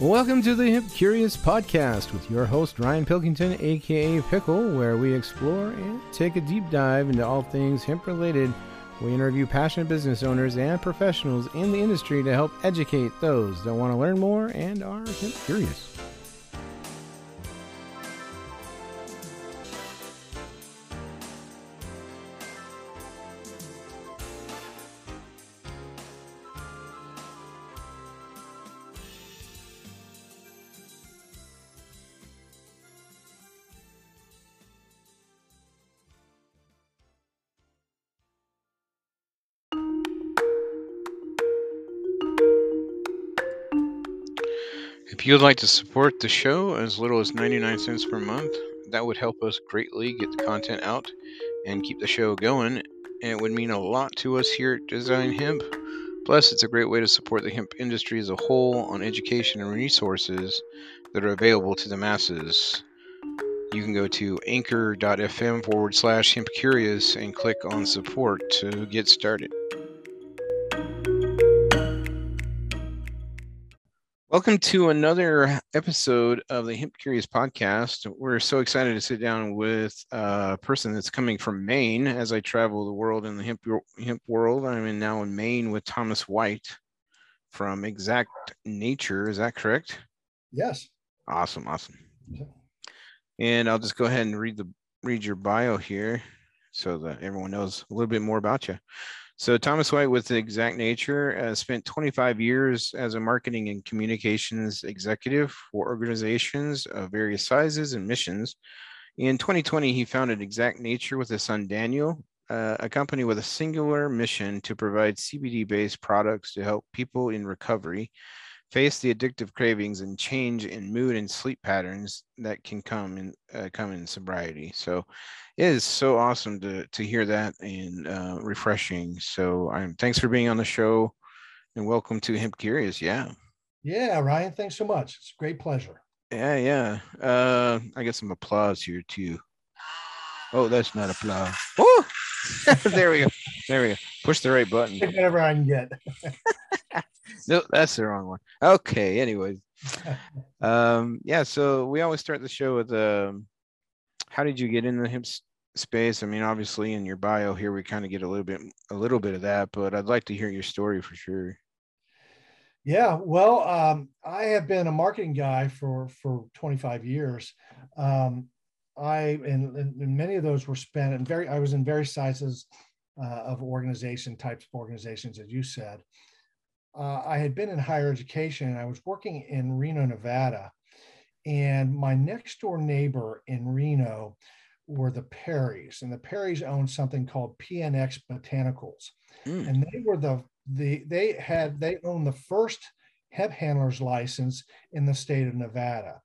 Welcome to the Hemp Curious podcast with your host Ryan Pilkington, aka Pickle, where we explore and take a deep dive into all things hemp related. We interview passionate business owners and professionals in the industry to help educate those that want to learn more and are hemp curious. If you would like to support the show as little as 99 cents per month, that would help us greatly get the content out and keep the show going, and it would mean a lot to us here at Dezign Hemp. Plus, it's a great way to support the hemp industry as a whole on education and resources that are available to the masses. You can go to anchor.fm forward slash hemp curious and click on support to get started. Welcome to another episode of the Hemp Curious podcast. We're so excited to sit down with a person that's coming from Maine as I travel the world in the hemp, hemp world. I'm in now in Maine with Thomas White from Exact Nature. Is that correct? Yes. Awesome, awesome. And I'll just go ahead and read the read your bio here so that everyone knows a little bit more about you. So Thomas White with Exact Nature uh, spent 25 years as a marketing and communications executive for organizations of various sizes and missions. In 2020, he founded Exact Nature with his son Daniel, uh, a company with a singular mission to provide CBD-based products to help people in recovery face the addictive cravings and change in mood and sleep patterns that can come in uh, come in sobriety. So it is so awesome to to hear that and uh, refreshing. So I'm thanks for being on the show and welcome to Hemp Curious. Yeah. Yeah, Ryan, thanks so much. It's a great pleasure. Yeah, yeah. Uh, I get some applause here too. Oh, that's not applause. Oh, there we go. There we go. Push the right button. Whatever I can get. no, that's the wrong one. Okay. Anyways, um, yeah. So we always start the show with um, how did you get in the hemp space? I mean, obviously, in your bio here, we kind of get a little bit, a little bit of that, but I'd like to hear your story for sure. Yeah, well, um, I have been a marketing guy for for 25 years. Um, I and, and, many of those were spent in very. I was in various sizes uh, of organization types of organizations, as you said uh, I had been in higher education and I was working in Reno, Nevada. And my next door neighbor in Reno were the Perrys, and the Perrys owned something called PNX Botanicals. Mm. And they were the, the, they had, they owned the first hemp handler's license in the state of Nevada.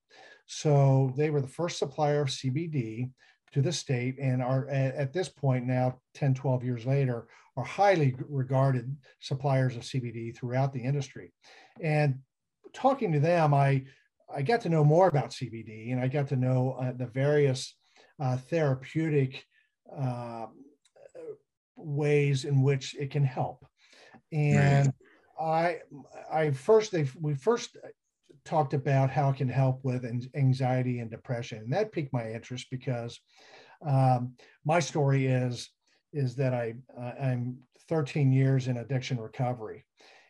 So they were the first supplier of CBD to the state and are at this point now 10 12 years later are highly regarded suppliers of cbd throughout the industry and talking to them i i got to know more about cbd and i got to know uh, the various uh, therapeutic uh, ways in which it can help and right. i i first they we first talked about how it can help with anxiety and depression. And that piqued my interest because um, my story is is that I uh, I'm 13 years in addiction recovery,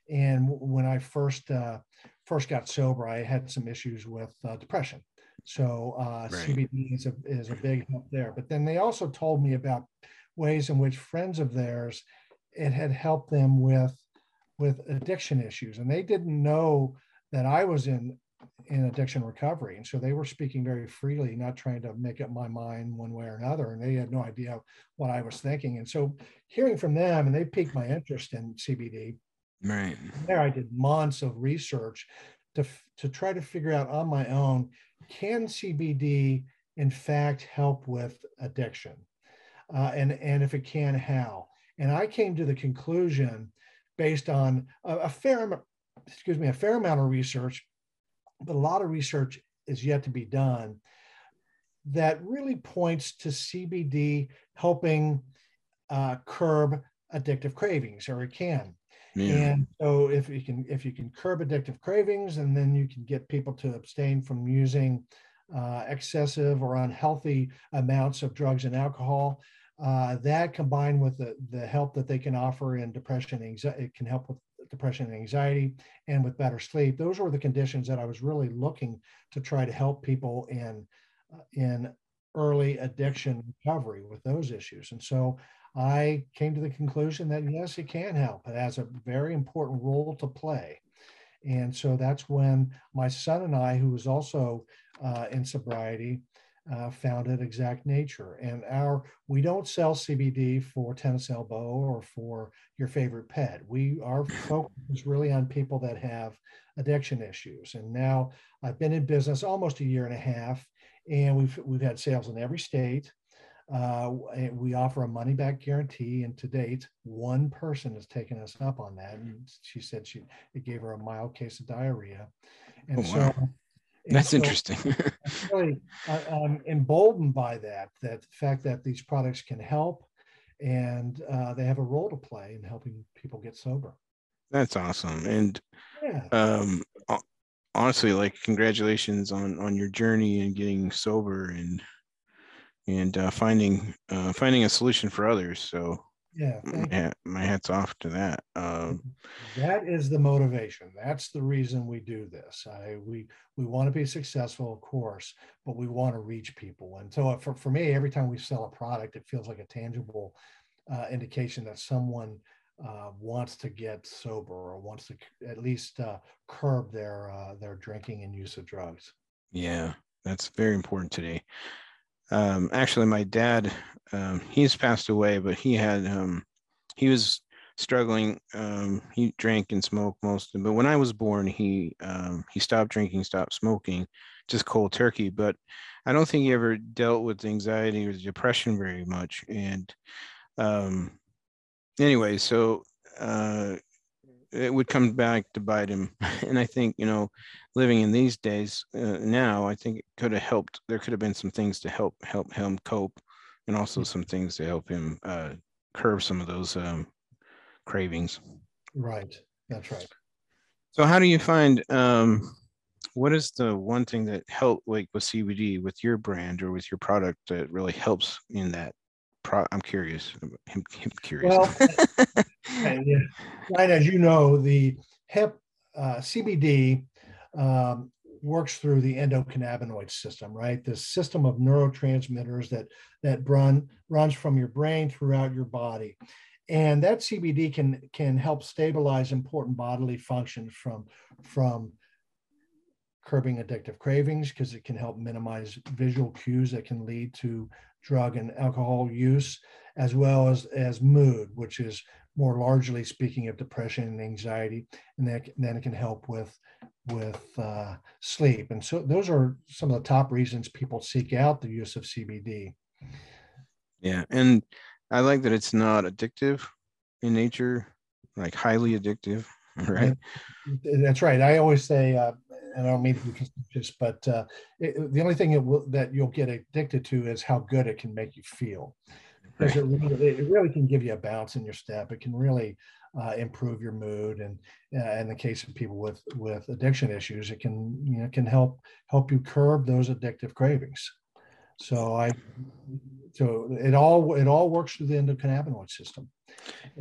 and when I first uh, first got sober, I had some issues with uh, depression. So uh, right. CBD is a is a big help there. But then they also told me about ways in which friends of theirs it had helped them with with addiction issues, and they didn't know that I was in in addiction recovery. And so they were speaking very freely, not trying to make up my mind one way or another. And they had no idea what I was thinking. And so hearing from them, and they piqued my interest in CBD. Right. There I did months of research to, to try to figure out on my own, can CBD in fact help with addiction? Uh, and, and if it can, how? And I came to the conclusion based on a, a fair excuse me, a fair amount of research, but a lot of research is yet to be done that really points to CBD helping uh, curb addictive cravings, or it can. Yeah. And so if you can if you can curb addictive cravings and then you can get people to abstain from using uh, excessive or unhealthy amounts of drugs and alcohol, uh, that combined with the, the help that they can offer in depression, anxiety, it can help with depression and anxiety and with better sleep. Those were the conditions that I was really looking to try to help people in, uh, in early addiction recovery with those issues. And so I came to the conclusion that yes, it can help. It has a very important role to play. And so that's when my son and I, who was also uh, in sobriety, uh, founded Exact Nature. And our we don't sell CBD for tennis elbow or for your favorite pet. We our focus is really on people that have addiction issues. And now I've been in business almost a year and a half, and we've we've had sales in every state. Uh, we offer a money back guarantee, and to date, one person has taken us up on that. And she said she it gave her a mild case of diarrhea, and oh, wow. so that's so interesting. really, I'm emboldened by that. That the fact that these products can help, and uh, they have a role to play in helping people get sober. That's awesome, and yeah. um, honestly, like congratulations on on your journey and getting sober and and uh, finding uh, finding a solution for others. So yeah, my, my hats off to that. Um, that is the motivation. That's the reason we do this. I we we want to be successful, of course, but we want to reach people. And so uh, for for me, every time we sell a product, it feels like a tangible uh, indication that someone uh, wants to get sober or wants to at least uh, curb their uh, their drinking and use of drugs. Yeah, that's very important today. Um, actually, my dad, um, he's passed away, but he had um, he was struggling. Um, he drank and smoked most, but when I was born, he um, he stopped drinking, stopped smoking, just cold turkey. But I don't think he ever dealt with anxiety or depression very much, and um, anyway, so uh, it would come back to bite him. And I think, you know, living in these days uh, now, I think it could have helped. There could have been some things to help help him cope, and also mm. some things to help him uh, curb some of those um, cravings. Right. That's right. So, how do you find? Um, what is the one thing that helped, like with CBD, with your brand or with your product, that really helps in that pro- I'm curious. I'm, I'm curious. Well, and, Ryan, as you know, the hemp uh, CBD um, works through the endocannabinoid system, right? This system of neurotransmitters that that run runs from your brain throughout your body, and that CBD can can help stabilize important bodily functions from from curbing addictive cravings because it can help minimize visual cues that can lead to drug and alcohol use, as well as, as mood, which is more largely speaking of depression and anxiety, and that, then it can help with with uh, sleep. And so those are some of the top reasons people seek out the use of CBD. Yeah, and I like that it's not addictive in nature, like highly addictive, right? That's right. I always say uh, and I don't mean to be contentious, but uh, it, the only thing will, that you'll get addicted to is how good it can make you feel. Because it really, it really can give you a bounce in your step. It can really uh, improve your mood, and uh, in the case of people with with addiction issues, it can you know can help help you curb those addictive cravings. So I, so it all it all works through the endocannabinoid system.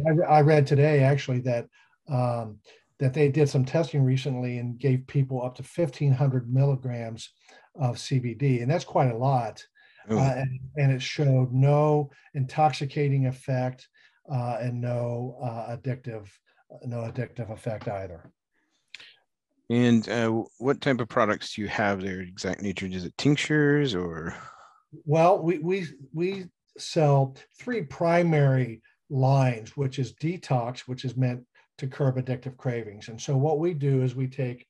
I, I read today actually that um, that they did some testing recently and gave people up to 1500 milligrams of CBD, and that's quite a lot. Uh, and, and, it showed no intoxicating effect uh, and no uh, addictive, no addictive effect either. And uh, what type of products do you have there? Exact nature? Is it tinctures or? Well, we we we sell three primary lines, which is detox, which is meant to curb addictive cravings. And so what we do is we take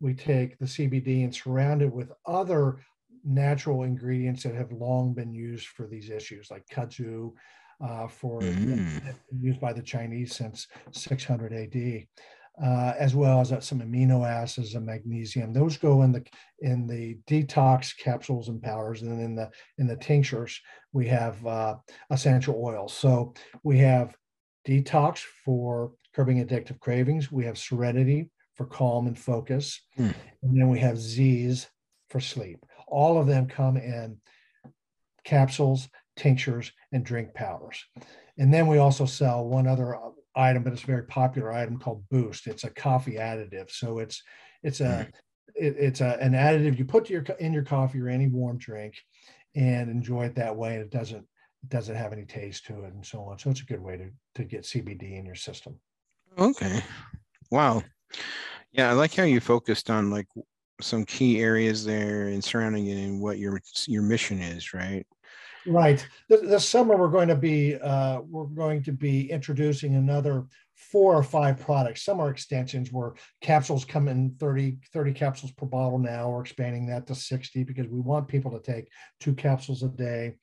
we take the CBD and surround it with other natural ingredients that have long been used for these issues, like kudzu, uh, for mm. used by the Chinese since 600 AD, uh, as well as uh, some amino acids and magnesium. Those go in the in the detox capsules and powders, and then in the in the tinctures we have uh, essential oils. So we have detox for curbing addictive cravings. We have Serenity for calm and focus. Hmm. And then we have Z's for sleep. All of them come in capsules, tinctures, and drink powders. And then we also sell one other uh, item, but it's a very popular item called Boost. It's a coffee additive. So it's it's a it, it's a, an additive you put to your in your coffee or any warm drink and enjoy it that way. And it doesn't it doesn't have any taste to it and so on. So it's a good way to to get CBD in your system. Okay. Wow. Yeah, I like how you focused on like some key areas there and surrounding it and what your your mission is, right? Right. This, summer we're going to be uh, we're going to be introducing another four or five products. Some are extensions where capsules come in 30, 30 capsules per bottle now. We're expanding that to 60 because we want people to take two capsules a day.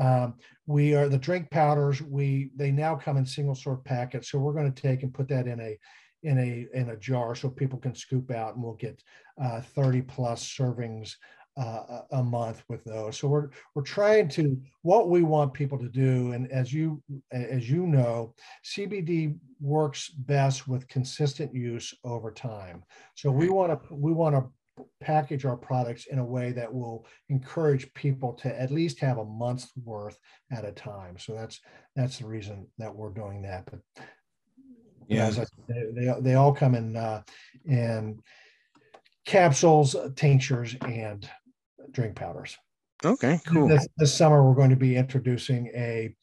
Um, we are the drink powders. We they now come in single serve packets, so we're going to take and put that in a in a in a jar so people can scoop out, and we'll get uh, 30 plus servings uh, a month with those. So we're we're trying to what we want people to do, and as you as you know, CBD works best with consistent use over time. So we want to we want to package our products in a way that will encourage people to at least have a month's worth at a time. So that's that's the reason that we're doing that. But yeah, I, they, they, they all come in uh, in capsules, tinctures, and drink powders. Okay, cool. This, this summer, we're going to be introducing a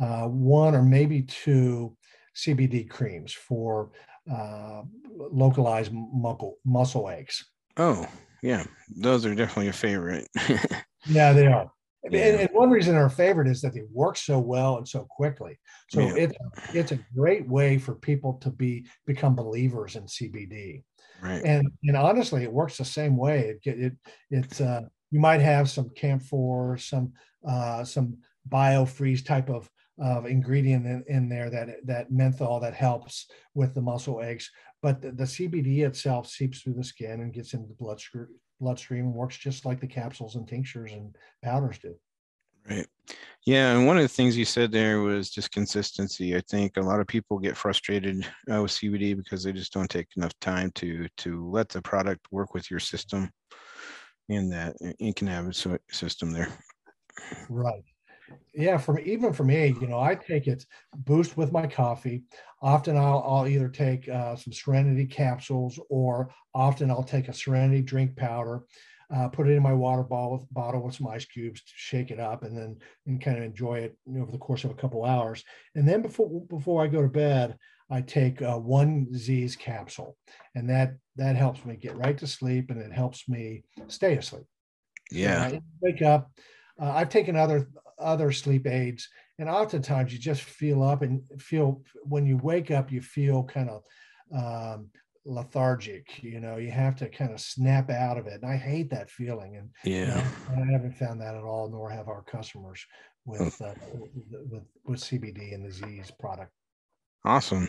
uh, one or maybe two CBD creams for uh, localized muscle muscle aches. Oh, yeah, those are definitely a favorite. yeah, they are. Yeah. And, and, one reason they're a favorite is that they work so well and so quickly. So yeah. it's it's a great way for people to be become believers in CBD. Right. And and honestly, it works the same way. It it it's uh, you might have some camphor, some uh, some biofreeze type of of ingredient in, in there that that menthol that helps with the muscle aches. But the, the CBD itself seeps through the skin and gets into the bloodstream bloodstream and works just like the capsules and tinctures and powders do. Right. Yeah, and one of the things you said there was just consistency. I think a lot of people get frustrated uh, with CBD because they just don't take enough time to to let the product work with your system in that in cannabis system there. Right. Yeah, from even for me, you know, I take it boost with my coffee. Often I'll, I'll either take uh, some Serenity capsules or often I'll take a Serenity drink powder, uh, put it in my water bottle with, bottle with some ice cubes, shake it up, and then and kind of enjoy it you know, over the course of a couple hours. And then before before I go to bed, I take uh, one Z's capsule, and that that helps me get right to sleep, and it helps me stay asleep. Yeah, wake up. Uh, I've taken other other sleep aids, and oftentimes you just feel up and feel when you wake up, you feel kind of um, lethargic. You know, you have to kind of snap out of it, and I hate that feeling. And yeah, you know, I haven't found that at all, nor have our customers with uh, with with CBD and the Z's product. Awesome.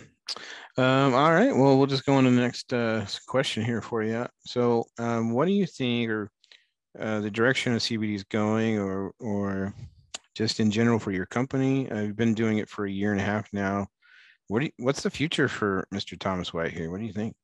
Um, all right. Well, we'll just go on to the next uh, question here for you. So, um, what do you think, or uh, the direction of CBD is going, or or just in general for your company? Uh, you've been doing it for a year and a half now. What do you, what's the future for Mr. Thomas White here? What do you think?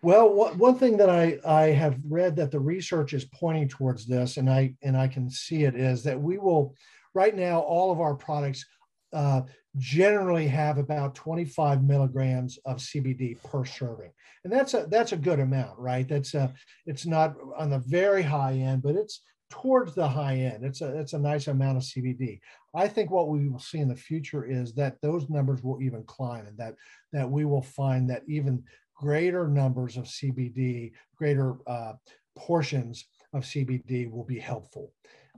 Well, one thing that I, I have read that the research is pointing towards this, and I and I can see it is that we will right now all of our products uh, generally have about 25 milligrams of CBD per serving, and that's a that's a good amount, right? That's a it's not on the very high end, but it's towards the high end. It's a it's a nice amount of CBD. I think what we will see in the future is that those numbers will even climb, and that that we will find that even greater numbers of CBD, greater uh, portions of CBD will be helpful.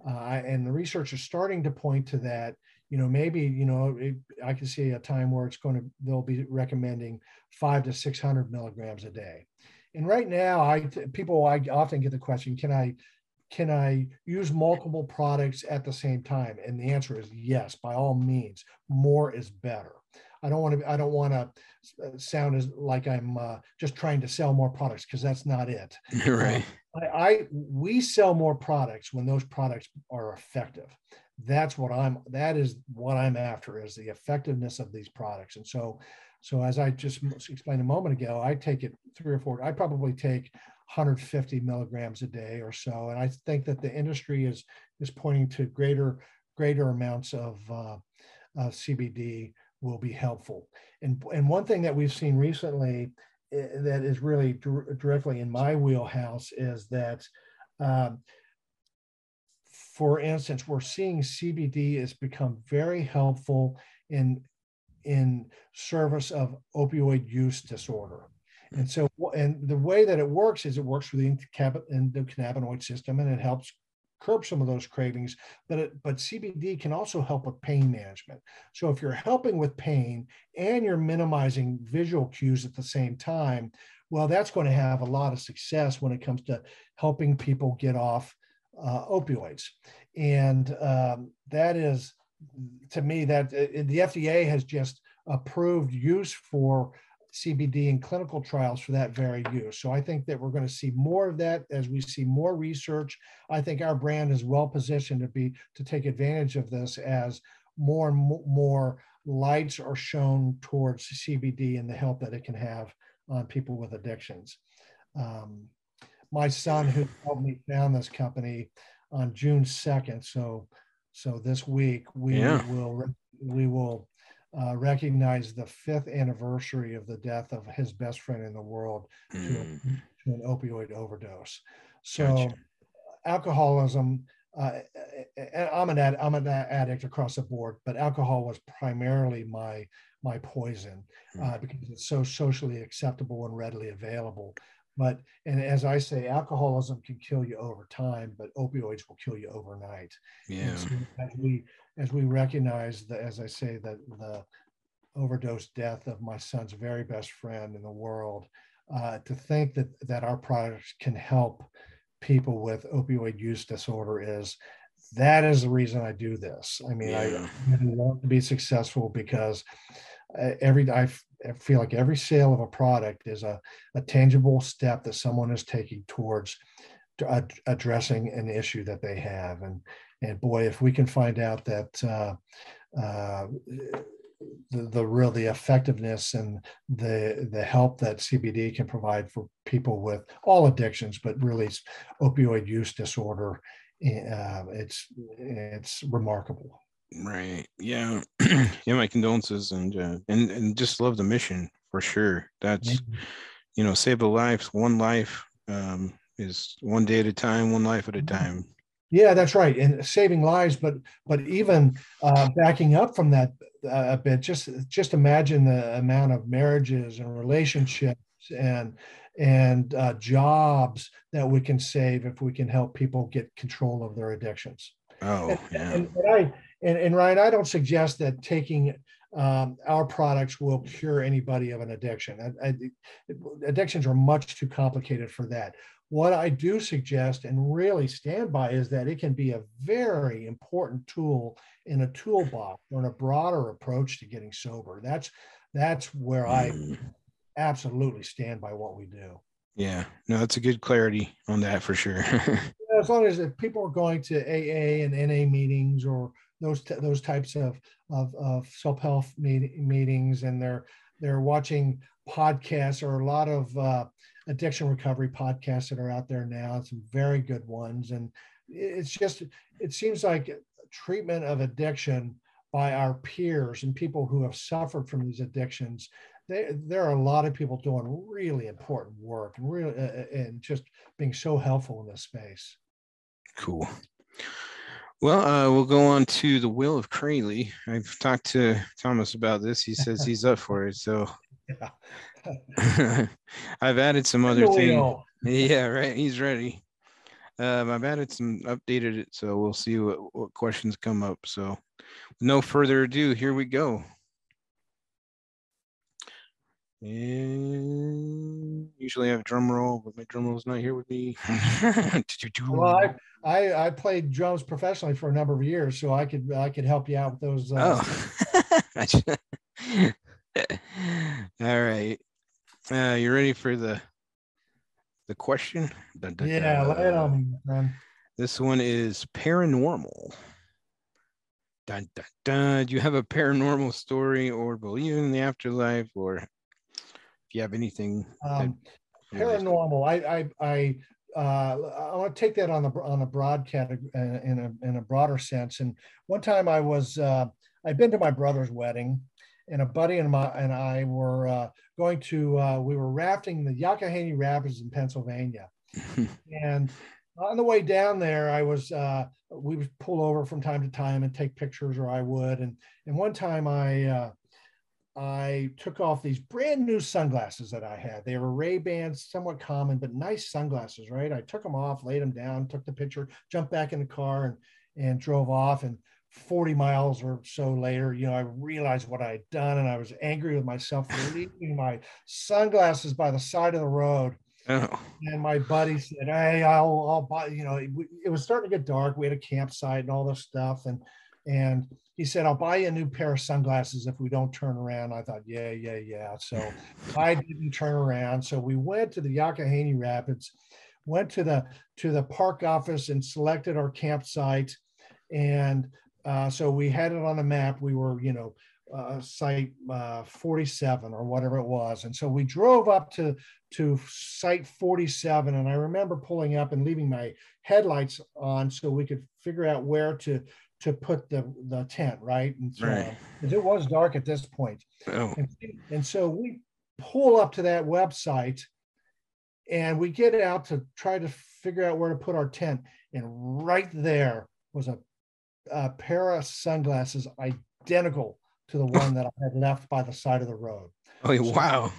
Uh, and the research is starting to point to that you know maybe you know it, i can see a time where it's going to they'll be recommending five to 600 milligrams a day and right now i people i often get the question can i can i use multiple products at the same time? And the answer is yes by all means more is better. I don't want to i don't want to uh, sound as like i'm uh, just trying to sell more products because that's not it. You're right I, I we sell more products when those products are effective. That's what i'm that is what i'm after is the effectiveness of these products. And so So as I just explained a moment ago, I take it three or four. I probably take 150 milligrams a day or so, and I think that the industry is is pointing to greater greater amounts of uh, uh, CBD will be helpful. And and one thing that we've seen recently eh, that is really directly in my wheelhouse is that. Um, for instance, we're seeing CBD has become very helpful in in service of opioid use disorder. And so, and the way that it works is it works through the endocannabinoid system and it helps curb some of those cravings. But it, but CBD can also help with pain management. So if you're helping with pain and you're minimizing visual cues at the same time, well, that's going to have a lot of success when it comes to helping people get off uh, opioids. And um, that is to me that uh, the FDA has just approved use for CBD in clinical trials for that very use. So I think that we're going to see more of that as we see more research. I think our brand is well positioned to be to take advantage of this as more and more lights are shown towards CBD and the help that it can have on people with addictions. Um, my son, who helped me found this company on June 2nd, so so this week we yeah. will we will uh, recognize the fifth anniversary of the death of his best friend in the world mm. to, to, an opioid overdose. So gotcha. alcoholism. Uh, I'm an ad, I'm an addict across the board, but alcohol was primarily my my poison uh, mm. because it's so socially acceptable and readily available. But and as I say, alcoholism can kill you over time, but opioids will kill you overnight. Yeah. So as we as we recognize that, as I say, that the overdose death of my son's very best friend in the world, uh, to think that that our products can help people with opioid use disorder is that is the reason I do this. I mean, yeah. I want to be successful because every I feel like every sale of a product is a, a tangible step that someone is taking towards addressing an issue that they have. And and boy, if we can find out that uh, uh, the, the real the effectiveness and the the help that CBD can provide for people with all addictions, but really opioid use disorder, uh, it's it's remarkable. Right. Yeah. yeah. My condolences and uh, and and just love the mission for sure. That's you know save a life, one life um, is one day at a time, one life at a mm-hmm. time. Yeah, that's right. And saving lives, but but even uh, backing up from that uh, a bit, just just imagine the amount of marriages and relationships and and uh, jobs that we can save if we can help people get control of their addictions. Oh, and, yeah. And, and I and, and Ryan, I don't suggest that taking um, our products will cure anybody of an addiction. I, I, addictions are much too complicated for that. What I do suggest and really stand by is that it can be a very important tool in a toolbox or in a broader approach to getting sober. That's that's where I mm. absolutely stand by what we do. Yeah, no, that's a good clarity on that for sure. as long as people are going to AA and NA meetings or those those types of of, of self help meet- meetings, and they're they're watching podcasts or a lot of uh, addiction recovery podcasts that are out there now. Some very good ones, and it's just it seems like treatment of addiction by our peers and people who have suffered from these addictions they, there are a lot of people doing really important work and really uh, uh and just being so helpful in this space cool well, uh, we'll go on to the will of Crayley. I've talked to Thomas about this. He says he's up for it. So I've added some other things. Yeah, right. He's ready. Um, I've added some updated it, so we'll see what, what questions come up. So, no further ado, here we go. And usually I have drum roll, but my drum roll is not here with me. well, I, I, I played drums professionally for a number of years, so I could I could help you out with those. Uh, oh, all right. Uh, you ready for the the question? Dun, dun, yeah, dun. lay it on me, man. This one is paranormal Dun, dun, dun. Do you have a paranormal story or believe in the afterlife or if you have anything? Um, paranormal. I I I uh, I want to take that on the on a broad category in a in a broader sense. And one time I was uh, I'd been to my brother's wedding, and a buddy and my and I were uh, going to uh, we were rafting the Youghiogheny Rapids in Pennsylvania, and on the way down there, I was uh, we would pull over from time to time and take pictures, or I would. And and one time I uh, I took off these brand new sunglasses that I had. They were Ray Bans, somewhat common, but nice sunglasses, right? I took them off, laid them down, took the picture, jumped back in the car, and and drove off. And 40 miles or so later, you know, I realized what I had done, and I was angry with myself for leaving my sunglasses by the side of the road Oh. And my buddy said, "Hey, I'll, I'll buy." You know, it, it, was starting to get dark. We had a campsite and all this stuff, and and he said, "I'll buy you a new pair of sunglasses if we don't turn around." I thought, "Yeah, yeah, yeah." So I didn't turn around. So we went to the Youghiogheny Rapids, went to the to the park office and selected our campsite, and uh, so we had it on a map. We were, you know, uh, site uh, 47 or whatever it was. And so we drove up to, to site 47. And I remember pulling up and leaving my headlights on so we could figure out where to, to put the, the tent, right? And so, right. it was dark at this point. Oh. And, and so we pull up to that website and we get out to try to figure out where to put our tent. And right there was a, a pair of sunglasses identical to the one that I had left by the side of the road. Oh, so wow.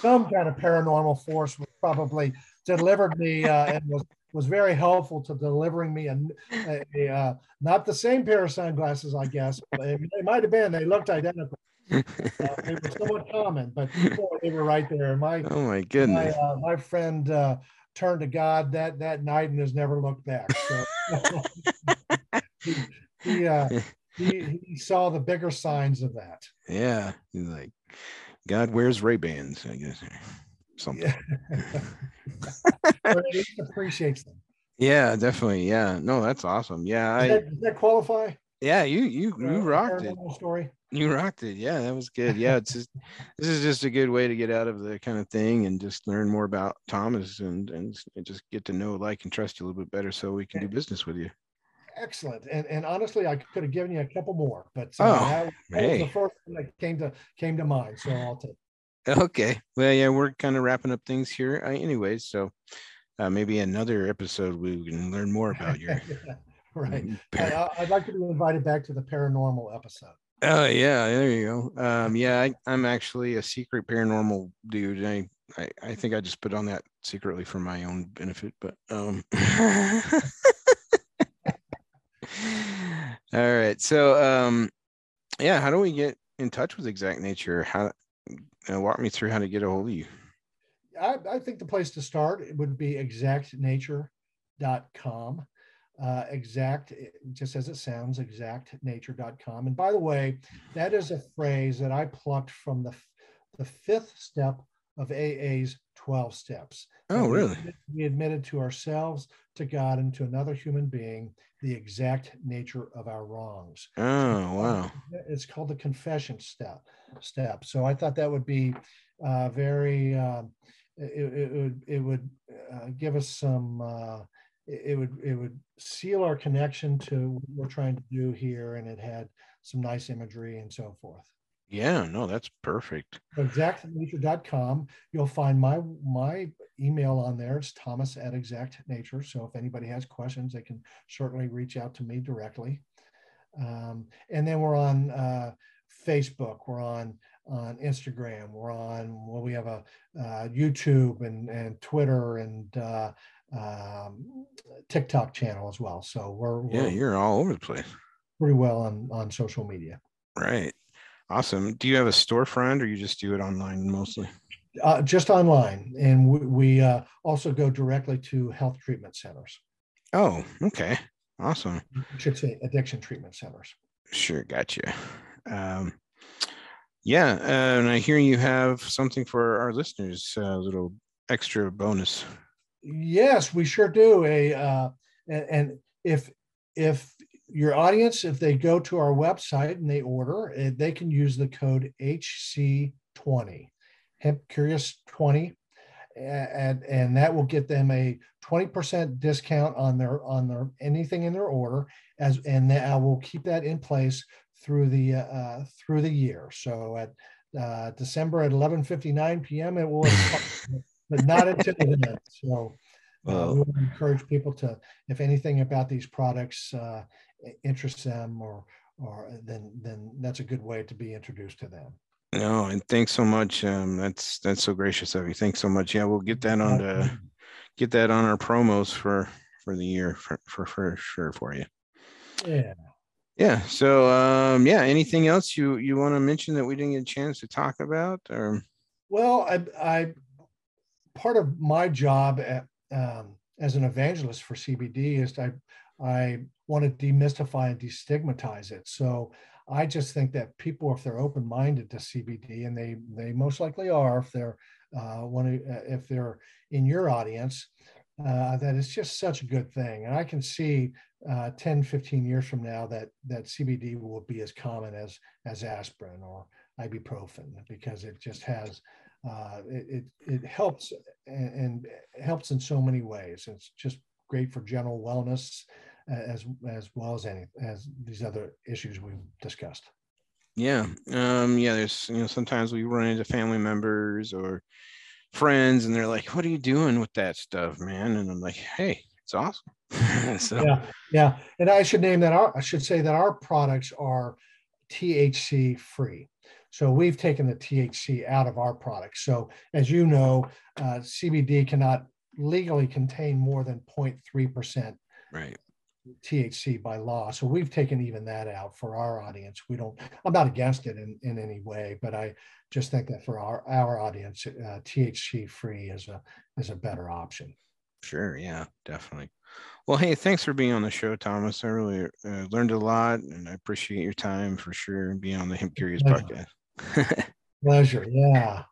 Some kind of paranormal force was probably delivered me uh, and was, was very helpful to delivering me a, a, a uh, not the same pair of sunglasses, I guess. They, they might have been. They looked identical. Uh, they were somewhat common, but they were right there. My oh my goodness, my, uh, my friend uh, turned to God that that night and has never looked back. So he, he uh, he, he saw the bigger signs of that. Yeah, he's like, God wears Ray Bans, I guess, something. Yeah. appreciates them. Yeah, definitely. Yeah, no, that's awesome. Yeah, does, I, that, does that qualify? Yeah, you you you uh, rocked it. Story. You rocked it. Yeah, that was good. Yeah, it's just this is just a good way to get out of the kind of thing and just learn more about Thomas and and just get to know, like, and trust you a little bit better, so we can do business with you excellent. And and honestly, I could have given you a couple more, but uh, oh, that, that hey. was the first one that came to came to mind. So I'll take. Okay. Well, yeah, we're kind of wrapping up things here, uh, anyways. So uh, maybe another episode we can learn more about your. right. I, I'd like to be invited back to the paranormal episode. Oh yeah, there you go. Um, yeah, I, am actually a secret paranormal dude. I, I I think I just put on that secretly for my own benefit, but um. All right. So, um, yeah, how do we get in touch with Exact Nature? How uh, walk me through how to get a hold of you? I, I think the place to start would be exactnature.com. Uh, exact, just as it sounds, exactnature.com. And by the way, that is a phrase that I plucked from the, the fifth step of AA's 12 steps. Oh, we really? Admitted, we admitted to ourselves, to God, and to another human being the exact nature of our wrongs. Oh, wow. It's called the confession step. Step. So I thought that would be uh, very. Uh, it, it, would it would uh, give us some. Uh, it would it would seal our connection to what we're trying to do here, and it had some nice imagery and so forth. Yeah, no, that's perfect. Exactnature.com. You'll find my my email on there. It's Thomas at Exact Nature. So if anybody has questions, they can certainly reach out to me directly. Um, and then we're on uh, Facebook. We're on on Instagram. We're on well, we have a uh, YouTube and and Twitter and uh, um, TikTok channel as well. So we're, we're yeah, you're all over the place. Pretty well on on social media. Right. Awesome. Do you have a storefront or you just do it online mostly? Uh, just online. And we, we uh, also go directly to health treatment centers. Oh, okay. Awesome. I should say addiction treatment centers. Sure. Gotcha. Um, yeah. Uh, and I hear you have something for our listeners, a little extra bonus. Yes, we sure do. A uh, and if if your audience, if they go to our website and they order, eh, they can use the code HC20, Hemp Curious 20, and and that will get them a 20% discount on their on their anything in their order as and I will keep that in place through the uh, through the year. So at uh, December at 11:59 p.m. it will, but not until then. So uh, we encourage people to, if anything about these products uh, interests them, or or then then that's a good way to be introduced to them. No, and thanks so much. Um, that's that's so gracious of you. Thanks so much. Yeah, we'll get that on the get that on our promos for for the year for for, for sure for you. Yeah. Yeah. So um yeah, anything else you you want to mention that we didn't get a chance to talk about or well, I I part of my job at um, as an evangelist for CBD is I I want to demystify and destigmatize it. So I just think that people, if they're open-minded to CBD, and they they most likely are, if they're uh, to, uh, if they're in your audience, uh, that it's just such a good thing. And I can see uh, 10, 15 years from now that that CBD will be as common as as aspirin or ibuprofen because it just has uh, it, it, it helps and, and helps in so many ways. It's just great for general wellness as as well as any as these other issues we've discussed. Yeah, um, yeah. There's you know sometimes we run into family members or friends, and they're like, "What are you doing with that stuff, man?" And I'm like, "Hey, it's awesome." so. Yeah, yeah. And I should name that our I should say that our products are THC free. So we've taken the THC out of our products. So as you know, uh, CBD cannot legally contain more than 0.3% right. THC by law. So we've taken even that out for our audience. We don't, I'm not against it in, in any way, but I just think that for our, our audience, uh, THC free is a, is a better option. Sure. Yeah, definitely. Well, hey, thanks for being on the show, Thomas. I really uh, learned a lot and I appreciate your time for sure and being on the Hemp Curious podcast. Pleasure. Yeah.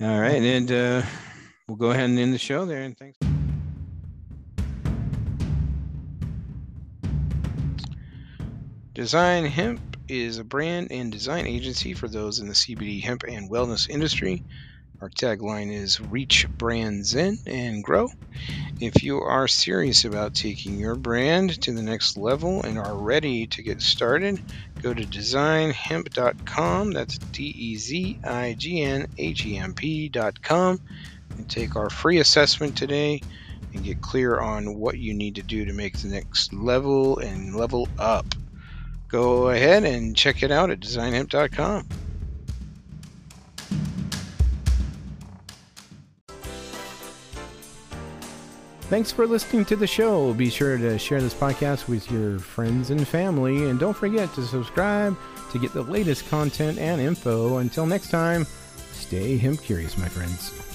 All right. And uh, we'll go ahead and end the show there. And thanks. Dezign Hemp is a brand and design agency for those in the CBD hemp and wellness industry. Our tagline is Reach Brands In and Grow. If you are serious about taking your brand to the next level and are ready to get started, go to dezignhemp.com. That's D E Z I G N H E M P.com and take our free assessment today and get clear on what you need to do to make the next level and level up. Go ahead and check it out at dezignhemp.com. Thanks for listening to the show. Be sure to share this podcast with your friends and family, and don't forget to subscribe to get the latest content and info. Until next time, stay hemp curious, my friends.